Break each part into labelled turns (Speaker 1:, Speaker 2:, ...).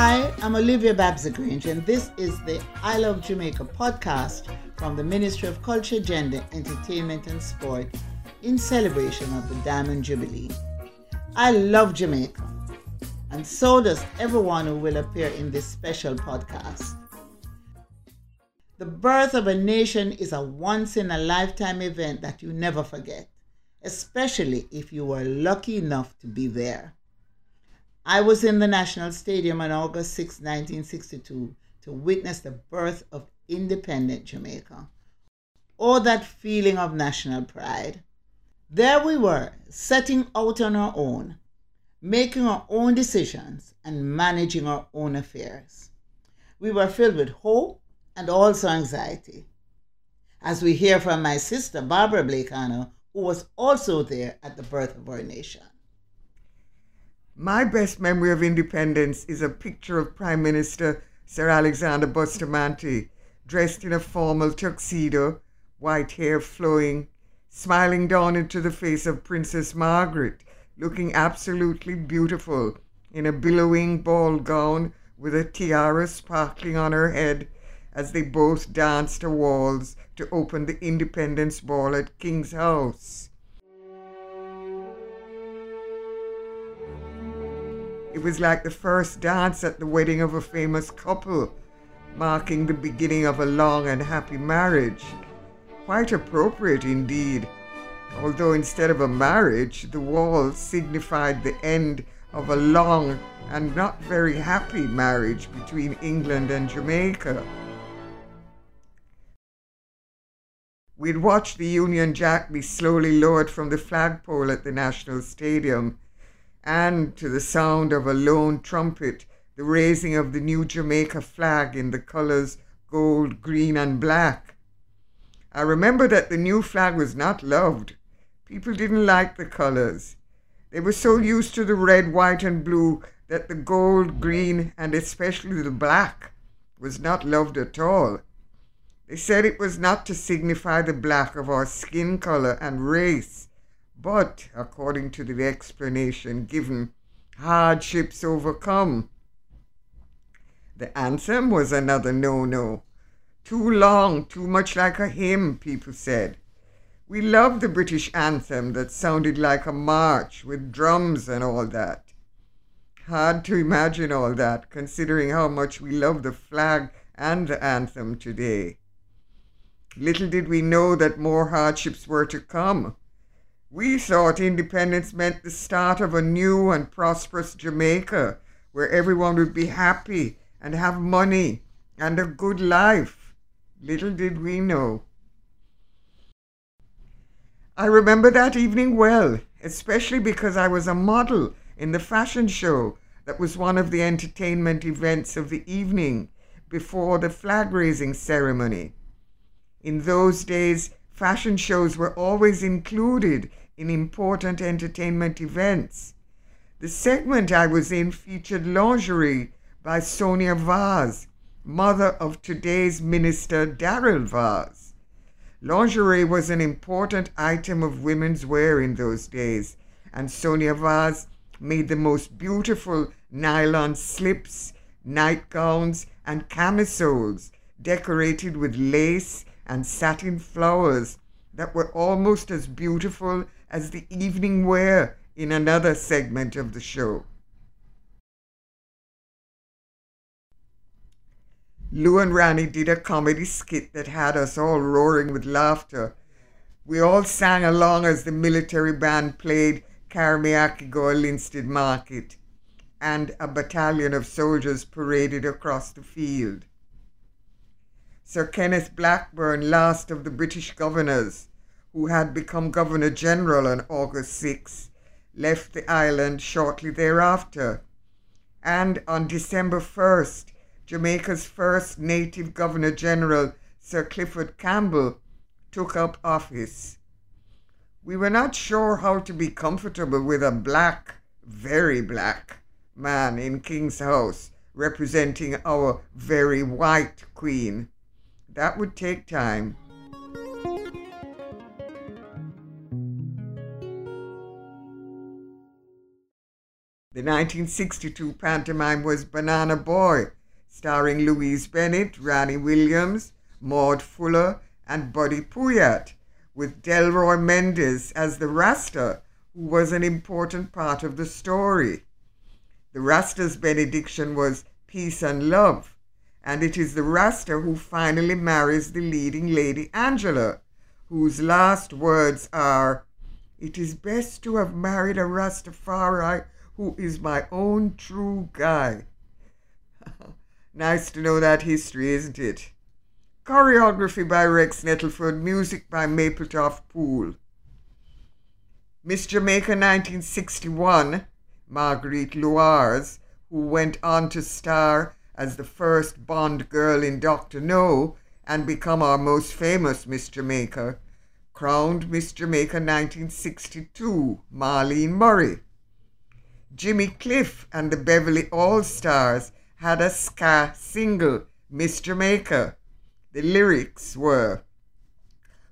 Speaker 1: Hi, I'm Olivia Babs Grange, and this is the I Love Jamaica podcast from the Ministry of Culture, Gender, Entertainment and Sport in celebration of the Diamond Jubilee. I love Jamaica, and so does everyone who will appear in this special podcast. The birth of a nation is a once in a lifetime event that you never forget, especially if you were lucky enough to be there. I was in the National Stadium on August 6, 1962, to witness the birth of independent Jamaica. Oh, that feeling of national pride. There we were, setting out on our own, making our own decisions, and managing our own affairs. We were filled with hope and also anxiety. As we hear from my sister, Barbara Blake Hannah, who was also there at the birth of our nation.
Speaker 2: My best memory of independence is a picture of Prime Minister Sir Alexander Bustamante, dressed in a formal tuxedo, white hair flowing, smiling down into the face of Princess Margaret, looking absolutely beautiful in a billowing ball gown with a tiara sparkling on her head as they both danced a waltz to open the Independence Ball at King's House. It was like the first dance at the wedding of a famous couple, marking the beginning of a long and happy marriage. Quite appropriate indeed, although instead of a marriage, the waltz signified the end of a long and not very happy marriage between England and Jamaica. We'd watched the Union Jack be slowly lowered from the flagpole at the National Stadium and to the sound of a lone trumpet, the raising of the new Jamaica flag in the colours gold, green, and black. I remember that the new flag was not loved. People didn't like the colours. They were so used to the red, white, and blue that the gold, green, and especially the black was not loved at all. They said it was not to signify the black of our skin colour and race, but, according to the explanation given, hardships overcome. The anthem was another no no. Too long, too much like a hymn, people said. We loved the British anthem that sounded like a march with drums and all that. Hard to imagine all that, considering how much we love the flag and the anthem today. Little did we know that more hardships were to come. We thought independence meant the start of a new and prosperous Jamaica where everyone would be happy and have money and a good life. Little did we know. I remember that evening well, especially because I was a model in the fashion show that was one of the entertainment events of the evening before the flag raising ceremony. In those days, fashion shows were always included in important entertainment events. The segment I was in featured lingerie by Sonia Vaz, mother of today's minister Daryl Vaz. Lingerie was an important item of women's wear in those days, and Sonia Vaz made the most beautiful nylon slips, nightgowns, and camisoles decorated with lace and satin flowers that were almost as beautiful as the evening wear in another segment of the show. Lou and Ranny did a comedy skit that had us all roaring with laughter. We all sang along as the military band played Me Linstead Market, and a battalion of soldiers paraded across the field. Sir Kenneth Blackburn, last of the British governors, who had become Governor General on August 6, left the island shortly thereafter. And on December 1st, Jamaica's first native Governor General, Sir Clifford Campbell, took up office. We were not sure how to be comfortable with a black, very black, man in King's House representing our very white Queen. That would take time. The 1962 pantomime was Banana Boy, starring Louise Bennett, Ranny Williams, Maud Fuller, and Buddy Puyat, with Delroy Mendes as the Rasta, who was an important part of the story. The Rasta's benediction was peace and love, and it is the Rasta who finally marries the leading lady Angela, whose last words are, It is best to have married a Rastafari who is my own true guy. nice to know that history, isn't it? Choreography by Rex Nettleford, music by Mapletoft Poole. Miss Jamaica 1961, Marguerite LeWars, who went on to star as the first Bond girl in Dr. No and become our most famous Miss Jamaica, crowned Miss Jamaica 1962, Marlene Murray. Jimmy Cliff and the Beverly All Stars had a ska single, Miss Jamaica. The lyrics were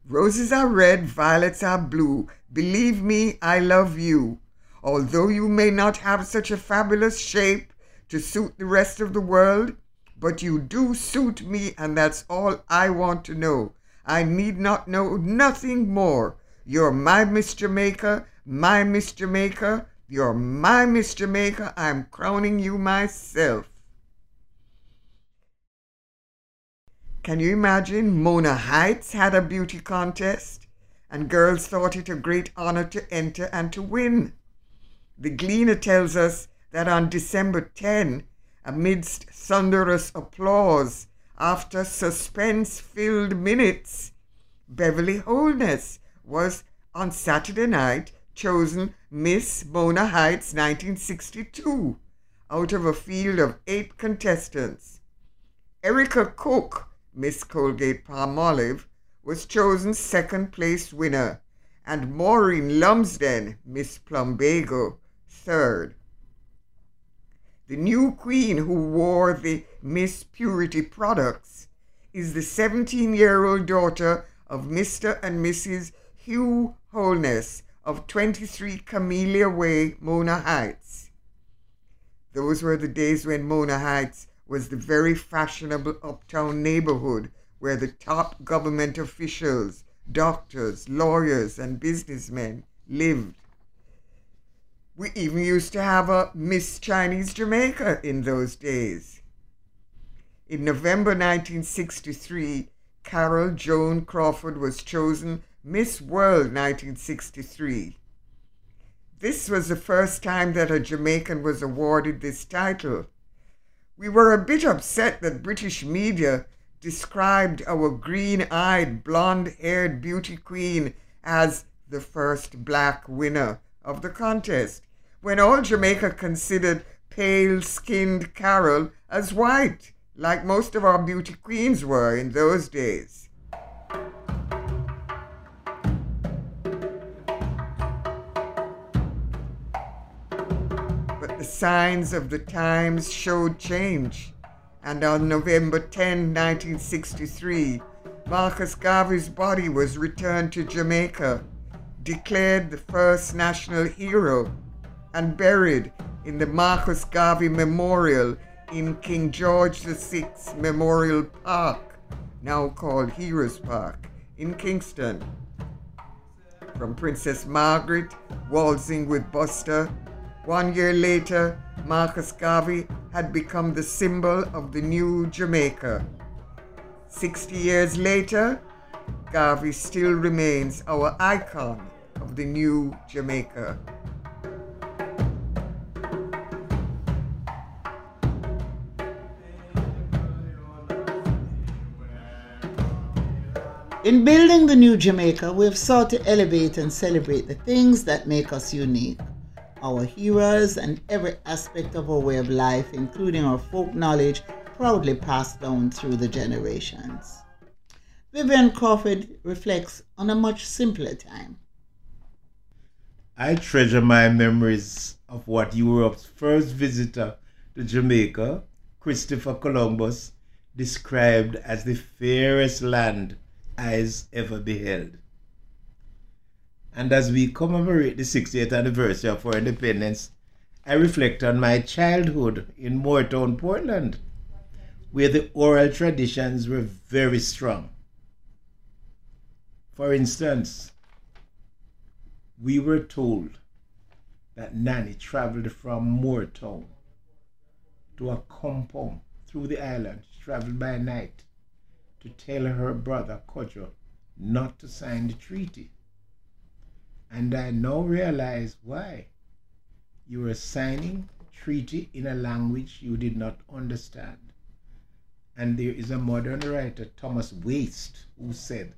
Speaker 2: Roses are red, violets are blue. Believe me, I love you. Although you may not have such a fabulous shape to suit the rest of the world, but you do suit me, and that's all I want to know. I need not know nothing more. You're my Miss Jamaica, my Miss Jamaica. You're my Miss Jamaica. I'm crowning you myself. Can you imagine Mona Heights had a beauty contest and girls thought it a great honor to enter and to win? The Gleaner tells us that on December 10, amidst thunderous applause, after suspense filled minutes, Beverly Holness was on Saturday night chosen Miss Mona Heights 1962 out of a field of eight contestants. Erica Cook, Miss Colgate Palmolive, was chosen second place winner, and Maureen Lumsden, Miss Plumbago, third. The new queen who wore the Miss Purity products is the 17 year old daughter of Mr. and Mrs. Hugh Holness of 23 Camellia Way, Mona Heights. Those were the days when Mona Heights was the very fashionable uptown neighborhood where the top government officials, doctors, lawyers, and businessmen lived. We even used to have a Miss Chinese Jamaica in those days. In November 1963, Carol Joan Crawford was chosen Miss World 1963. This was the first time that a Jamaican was awarded this title. We were a bit upset that British media described our green eyed, blonde haired beauty queen as the first black winner of the contest, when all Jamaica considered pale skinned Carol as white, like most of our beauty queens were in those days. Signs of the times showed change, and on November 10, 1963, Marcus Garvey's body was returned to Jamaica, declared the first national hero, and buried in the Marcus Garvey Memorial in King George VI Memorial Park, now called Heroes Park, in Kingston. From Princess Margaret waltzing with Buster one year later, Marcus Garvey had become the symbol of the new Jamaica. Sixty years later, Garvey still remains our icon of the new Jamaica.
Speaker 1: In building the new Jamaica, we have sought to elevate and celebrate the things that make us unique our heroes, and every aspect of our way of life, including our folk knowledge, proudly passed down through the generations. Vivian Crawford reflects on a much simpler time.
Speaker 3: I treasure my memories of what Europe's first visitor to Jamaica, Christopher Columbus, described as the fairest land eyes ever beheld. And as we commemorate the 60th anniversary of our independence, I reflect on my childhood in Moore Town, Portland, where the oral traditions were very strong. For instance, we were told that Nanny traveled from Moore Town to Accompong through the island. She traveled by night to tell her brother Kojo not to sign the treaty. And I now realize why. You were signing treaty in a language you did not understand. And there is a modern writer, Thomas Waits, who said,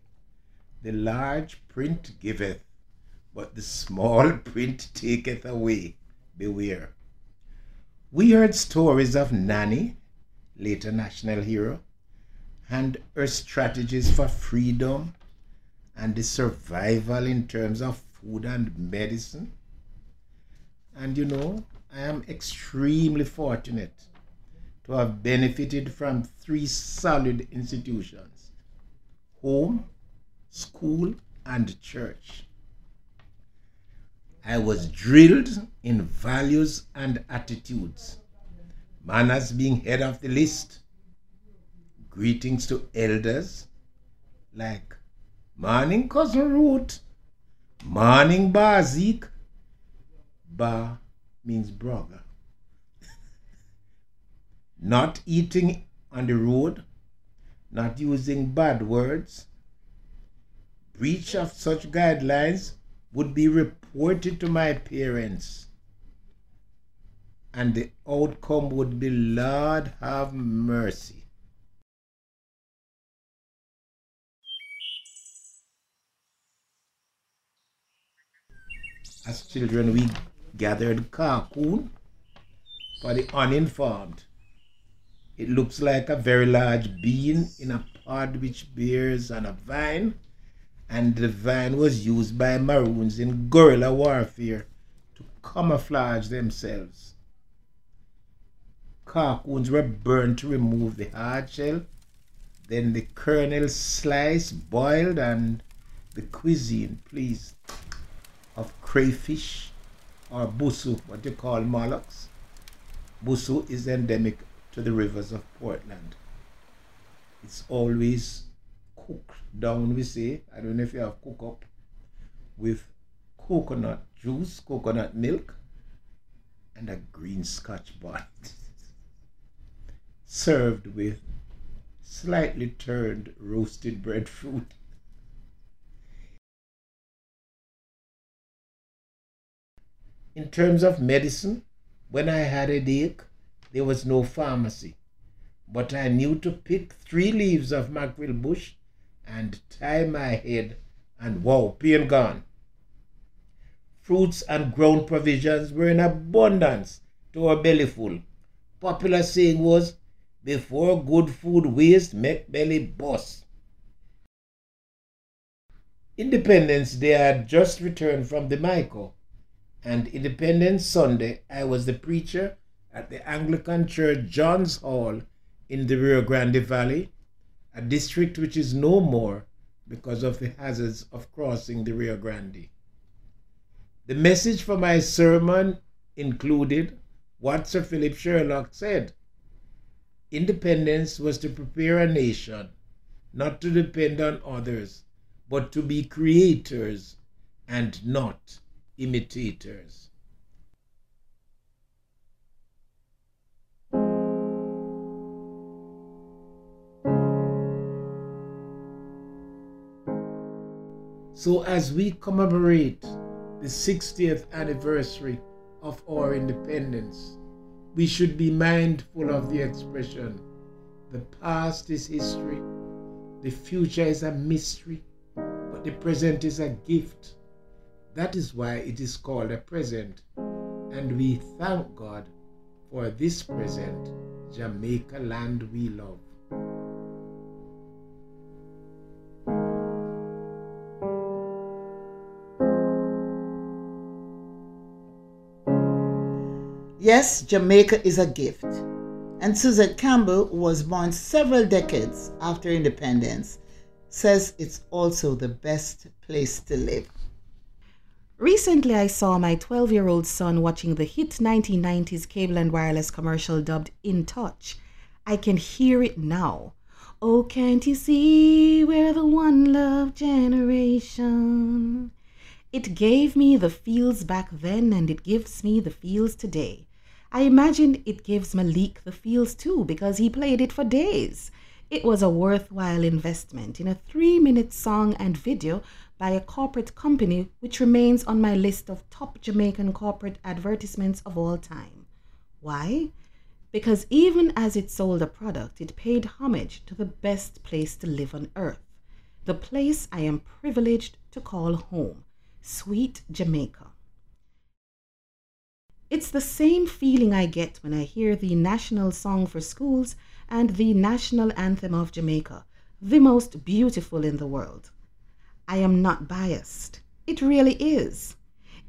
Speaker 3: The large print giveth, but the small print taketh away. Beware. We heard stories of Nanny, later national hero, and her strategies for freedom and the survival in terms of food and medicine. And you know, I am extremely fortunate to have benefited from three solid institutions home, school, and church. I was drilled in values and attitudes, manners being head of the list, greetings to elders like morning cousin Ruth, morning Bar Zeke. Bar means brother. not eating on the road, not using bad words. Breach of such guidelines would be reported to my parents. And the outcome would be, Lord, have mercy. As children, we gathered cacoon for the uninformed. It looks like a very large bean in a pod which bears on a vine and the vine was used by Maroons in guerrilla warfare to camouflage themselves. Cacoons were burned to remove the hard shell, then the kernel sliced, boiled, and the cuisine, please, of crayfish or busu, what you call mollusks. Busu is endemic to the rivers of Portland. It's always cooked down, we say. I don't know if you have cook up with coconut juice, coconut milk, and a green scotch bonnet. Served with slightly turned roasted breadfruit. In terms of medicine, when I had a headache, there was no pharmacy. But I knew to pick three leaves of Mackerel bush and tie my head, and wow, pain gone. Fruits and ground provisions were in abundance to our belly full. Popular saying was, before good food waste, make belly bust. Independence Day had just returned from Jamaica, and Independence Sunday I was the preacher at the Anglican Church John's Hall in the Rio Grande Valley a district which is no more because of the hazards of crossing the Rio Grande. The message for my sermon included what Sir Philip Sherlock said Independence was to prepare a nation not to depend on others, but to be creators and not imitators. So, as we commemorate the 60th anniversary of our independence, we should be mindful of the expression the past is history, the future is a mystery, but the present is a gift. That is why it is called a present. And we thank God for this present, Jamaica land we love.
Speaker 1: Yes, Jamaica is a gift. And Suzette Campbell, who was born several decades after independence, says it's also the best place to live.
Speaker 4: Recently, I saw my 12 year old son watching the hit 1990s cable and wireless commercial dubbed In Touch. I can hear it now. Oh, can't you see we're the one love generation? It gave me the feels back then and it gives me the feels today. I imagine it gives Malik the feels too because he played it for days. It was a worthwhile investment in a three minute song and video by a corporate company which remains on my list of top Jamaican corporate advertisements of all time. Why? Because even as it sold a product, it paid homage to the best place to live on earth, the place I am privileged to call home, sweet Jamaica. It's the same feeling I get when I hear the national song for schools and the national anthem of Jamaica, the most beautiful in the world. I am not biased. It really is.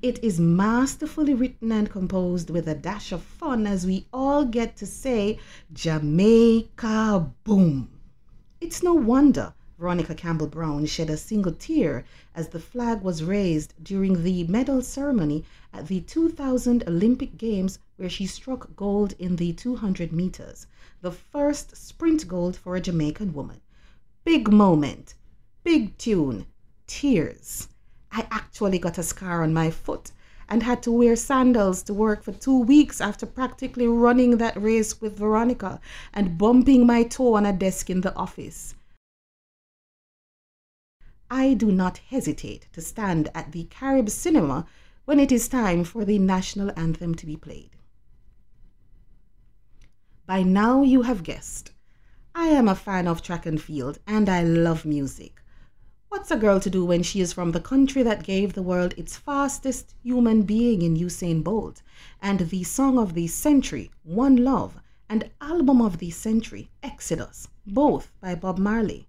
Speaker 4: It is masterfully written and composed with a dash of fun as we all get to say Jamaica boom. It's no wonder Veronica Campbell Brown shed a single tear as the flag was raised during the medal ceremony at the 2000 Olympic Games, where she struck gold in the 200 meters, the first sprint gold for a Jamaican woman. Big moment, big tune, tears. I actually got a scar on my foot and had to wear sandals to work for two weeks after practically running that race with Veronica and bumping my toe on a desk in the office. I do not hesitate to stand at the Carib Cinema when it is time for the national anthem to be played. By now, you have guessed, I am a fan of track and field and I love music. What's a girl to do when she is from the country that gave the world its fastest human being in Usain Bolt, and the song of the century, One Love, and album of the century, Exodus, both by Bob Marley?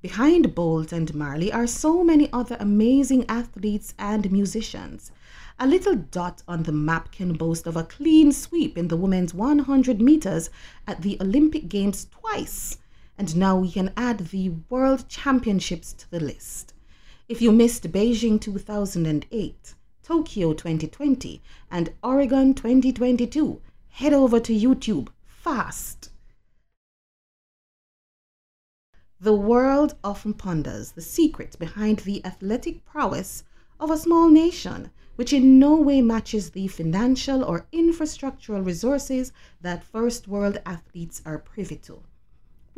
Speaker 4: Behind Bolt and Marley are so many other amazing athletes and musicians. A little dot on the map can boast of a clean sweep in the women's 100 meters at the Olympic Games twice. And now we can add the World Championships to the list. If you missed Beijing 2008, Tokyo 2020, and Oregon 2022, head over to YouTube fast. The world often ponders the secret behind the athletic prowess of a small nation, which in no way matches the financial or infrastructural resources that first world athletes are privy to.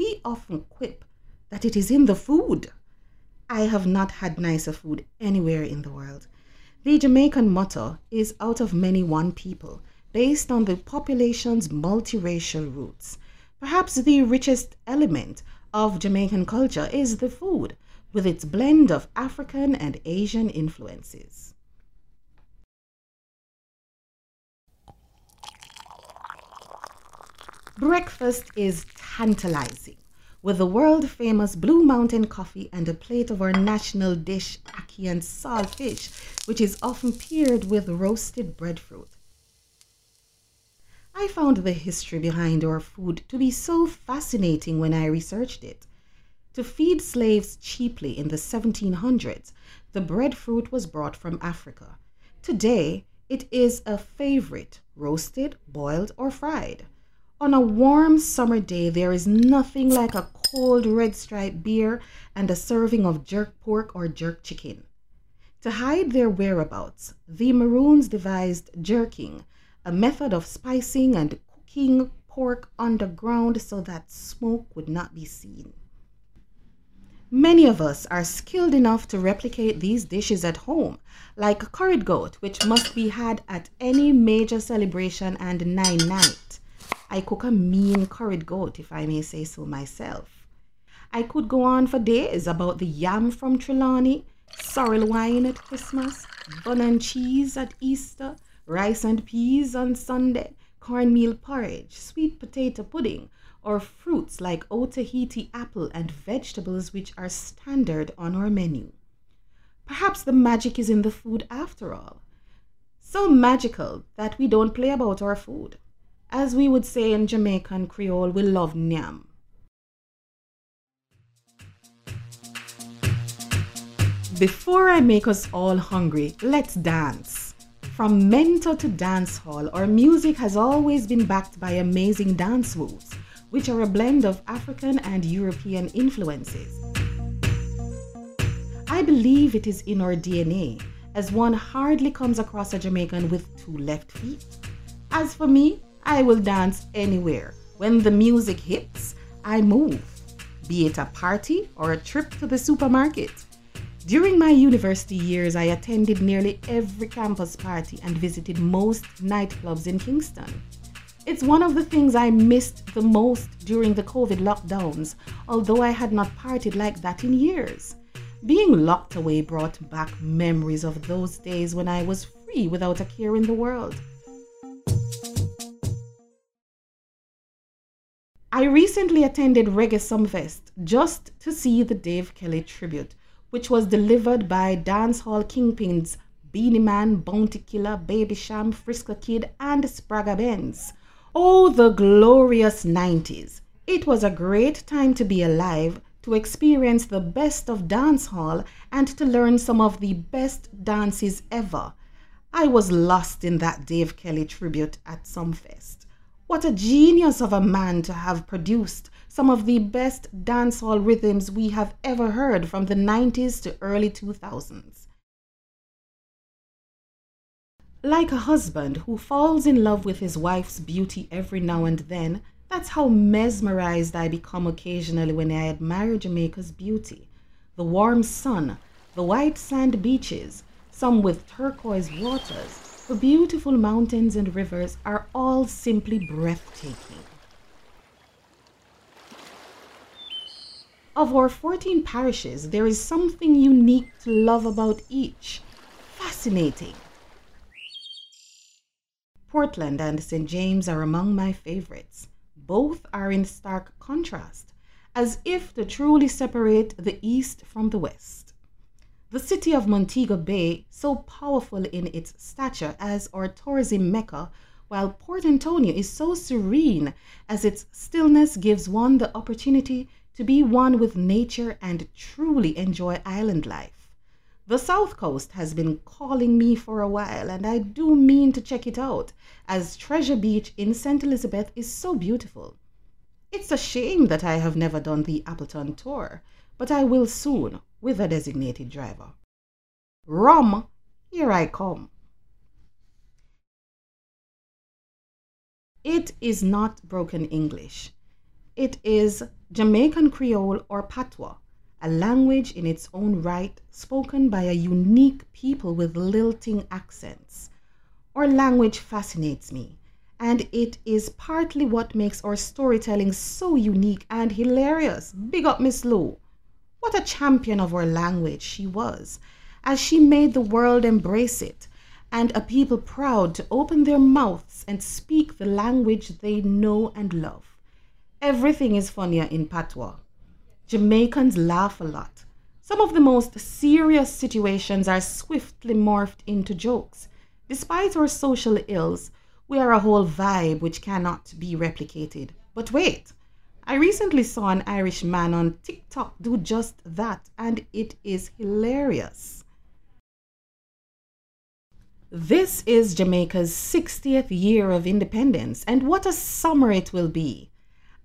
Speaker 4: We often quip that it is in the food. I have not had nicer food anywhere in the world. The Jamaican motto is out of many one people, based on the population's multiracial roots. Perhaps the richest element of Jamaican culture is the food, with its blend of African and Asian influences. Breakfast is tantalizing, with the world famous Blue Mountain coffee and a plate of our national dish, ackee and saltfish, which is often paired with roasted breadfruit. I found the history behind our food to be so fascinating when I researched it. To feed slaves cheaply in the 1700s, the breadfruit was brought from Africa. Today, it is a favorite, roasted, boiled, or fried. On a warm summer day, there is nothing like a cold red stripe beer and a serving of jerk pork or jerk chicken. To hide their whereabouts, the Maroons devised jerking, a method of spicing and cooking pork underground so that smoke would not be seen. Many of us are skilled enough to replicate these dishes at home, like curried goat, which must be had at any major celebration and nine night. I cook a mean curried goat, if I may say so myself. I could go on for days about the yam from Trelawny, sorrel wine at Christmas, bun and cheese at Easter, rice and peas on Sunday, cornmeal porridge, sweet potato pudding, or fruits like Otaheite apple and vegetables which are standard on our menu. Perhaps the magic is in the food after all. So magical that we don't play about our food. As we would say in Jamaican Creole, we love nyam. Before I make us all hungry, let's dance. From mento to dance hall, our music has always been backed by amazing dance moves, which are a blend of African and European influences. I believe it is in our DNA, as one hardly comes across a Jamaican with two left feet. As for me, I will dance anywhere. When the music hits, I move, be it a party or a trip to the supermarket. During my university years, I attended nearly every campus party and visited most nightclubs in Kingston. It's one of the things I missed the most during the COVID lockdowns, although I had not partied like that in years. Being locked away brought back memories of those days when I was free without a care in the world. I recently attended Reggae Sumfest just to see the Dave Kelly tribute, which was delivered by dancehall kingpins Beenie Man, Bounty Killer, Baby Cham, Frisco Kid, and Spragga Benz. Oh, the glorious 90s! It was a great time to be alive, to experience the best of dancehall, and to learn some of the best dances ever. I was lost in that Dave Kelly tribute at Sumfest. What a genius of a man to have produced some of the best dancehall rhythms we have ever heard from the 90s to early 2000s. Like a husband who falls in love with his wife's beauty every now and then, that's how mesmerized I become occasionally when I admire Jamaica's beauty. The warm sun, the white sand beaches, some with turquoise waters, the beautiful mountains and rivers are all simply breathtaking. Of our 14 parishes, there is something unique to love about each. Fascinating. Portland and St. James are among my favorites. Both are in stark contrast, as if to truly separate the East from the West. The city of Montego Bay, so powerful in its stature as our tourism mecca, while Port Antonio is so serene as its stillness gives one the opportunity to be one with nature and truly enjoy island life. The South Coast has been calling me for a while, and I do mean to check it out, as Treasure Beach in St. Elizabeth is so beautiful. It's a shame that I have never done the Appleton tour, but I will soon with a designated driver. Rum, here I come. It is not broken English. It is Jamaican Creole or Patois, a language in its own right spoken by a unique people with lilting accents. Our language fascinates me, and it is partly what makes our storytelling so unique and hilarious. Big up Miss Lou. What a champion of our language she was, as she made the world embrace it, and a people proud to open their mouths and speak the language they know and love. Everything is funnier in patois. Jamaicans laugh a lot. Some of the most serious situations are swiftly morphed into jokes. Despite our social ills, we are a whole vibe which cannot be replicated. But wait, I recently saw an Irish man on TikTok do just that, and it is hilarious. This is Jamaica's 60th year of independence, and what a summer it will be!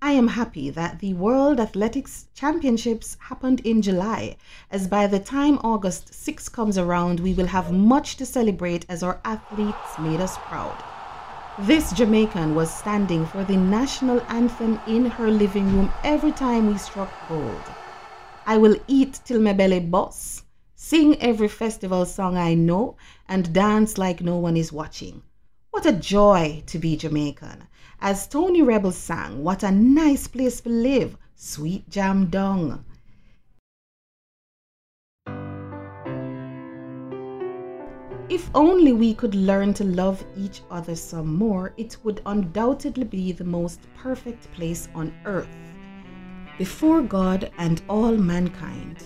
Speaker 4: I am happy that the World Athletics Championships happened in July, as by the time August 6 comes around, we will have much to celebrate as our athletes made us proud. This Jamaican was standing for the national anthem in her living room every time we struck gold. I will eat till my belly busts, sing every festival song I know, and dance like no one is watching. What a joy to be Jamaican. As Tony Rebel sang, What a nice place to live, sweet jam dung. If only we could learn to love each other some more, it would undoubtedly be the most perfect place on earth. Before God and all mankind,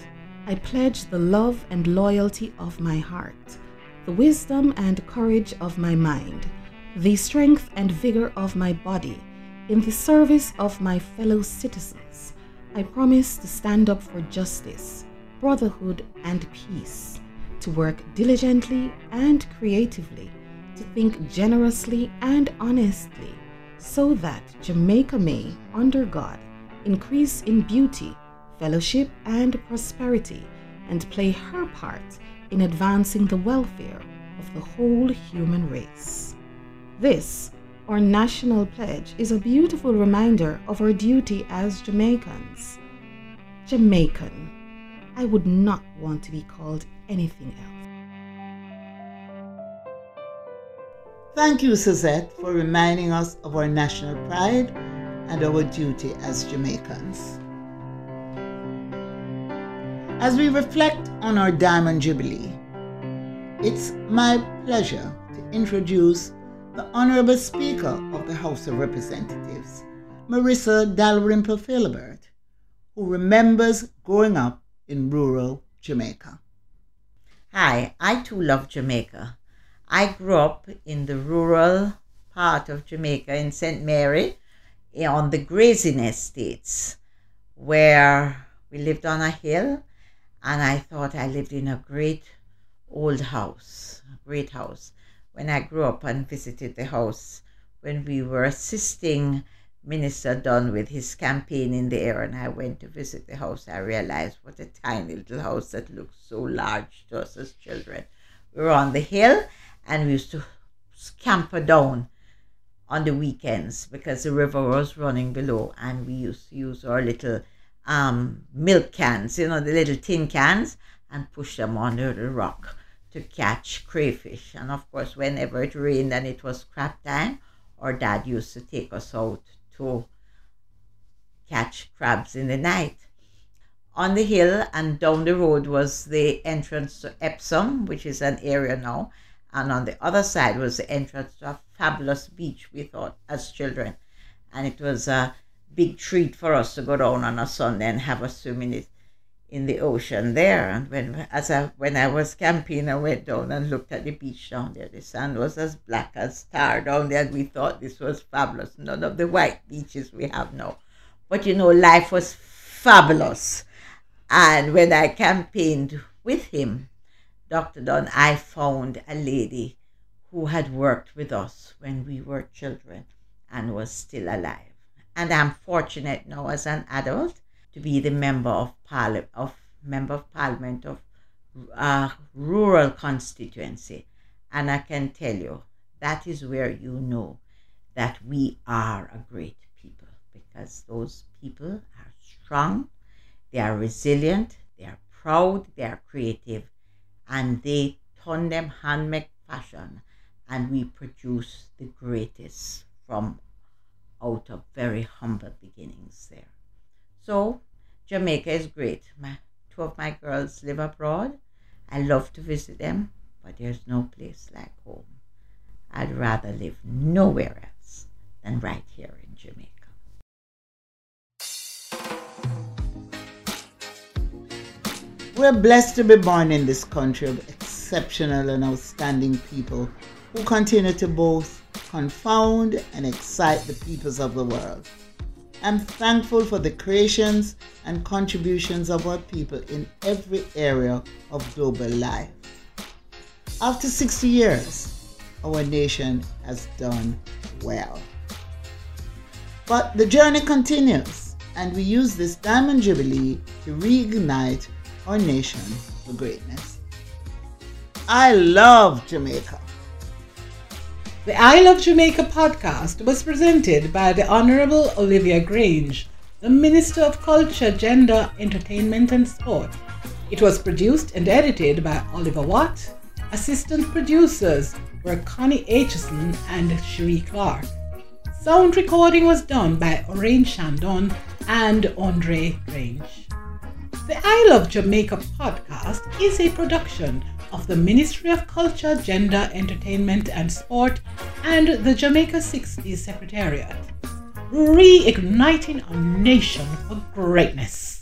Speaker 4: I pledge the love and loyalty of my heart, the wisdom and courage of my mind the strength and vigor of my body in the service of my fellow citizens. I promise to stand up for justice, brotherhood, and peace, to work diligently and creatively, to think generously and honestly, so that Jamaica may, under God, increase in beauty, fellowship, and prosperity, and play her part in advancing the welfare of the whole human race. This, our national pledge, is a beautiful reminder of our duty as Jamaicans. Jamaican. I would not want to be called anything else.
Speaker 1: Thank you, Suzette, for reminding us of our national pride and our duty as Jamaicans. As we reflect on our Diamond Jubilee, it's my pleasure to introduce the Honorable Speaker of the House of Representatives, Marisa Dalrymple Philibert, who remembers growing up in rural Jamaica.
Speaker 5: Hi, I too love Jamaica. I grew up in the rural part of Jamaica in St. Mary eh, on the grazing estates where we lived on a hill and I thought I lived in a great old house, great house. When I grew up and visited the house when we were assisting Minister Dunn with his campaign in the air and I went to visit the house, I realized what a tiny little house that looked so large to us as children. We were on the hill and we used to scamper down on the weekends because the river was running below and we used to use our little um, milk cans, you know, the little tin cans, and push them under the rock to catch crayfish. And of course, whenever it rained and it was crab time, our dad used to take us out to catch crabs in the night. On the hill and down the road was the entrance to Epsom, which is an area now, and on the other side was the entrance to a fabulous beach, we thought, as children. And it was a big treat for us to go down on a Sunday and have a swim in it in the ocean there. And when as I when I was camping, I went down and looked at the beach down there. The sand was as black as tar down there, and we thought this was fabulous. None of the white beaches we have now. But you know, life was fabulous. And when I campaigned with him, Dr. Dunn, I found a lady who had worked with us when we were children and was still alive. And I'm fortunate now as an adult to be the member of parliament of member of parliament of a rural constituency, and I can tell you that is where you know that we are a great people because those people are strong, they are resilient, they are proud, they are creative, and they turn them handmade fashion, and we produce the greatest from out of very humble beginnings there. So Jamaica is great. My two of my girls live abroad. I love to visit them, but there's no place like home. I'd rather live nowhere else than right here in Jamaica.
Speaker 1: We're blessed to be born in this country of exceptional and outstanding people who continue to both confound and excite the peoples of the world. I'm thankful for the creations and contributions of our people in every area of global life. After 60 years, our nation has done well. But the journey continues, and we use this Diamond Jubilee to reignite our nation for greatness. I love Jamaica.
Speaker 6: The I Love Jamaica podcast was presented by the Honorable Olivia Grange, the Minister of Culture, Gender, Entertainment and Sport. It was produced and edited by Oliver Watt. Assistant producers were Connie Aitchison and Cherie Clark. Sound recording was done by Orange Chandon and Andre Grange. The I Love Jamaica podcast is a production of the Ministry of Culture, Gender, Entertainment and Sport and the Jamaica 60s Secretariat, reigniting a nation for greatness.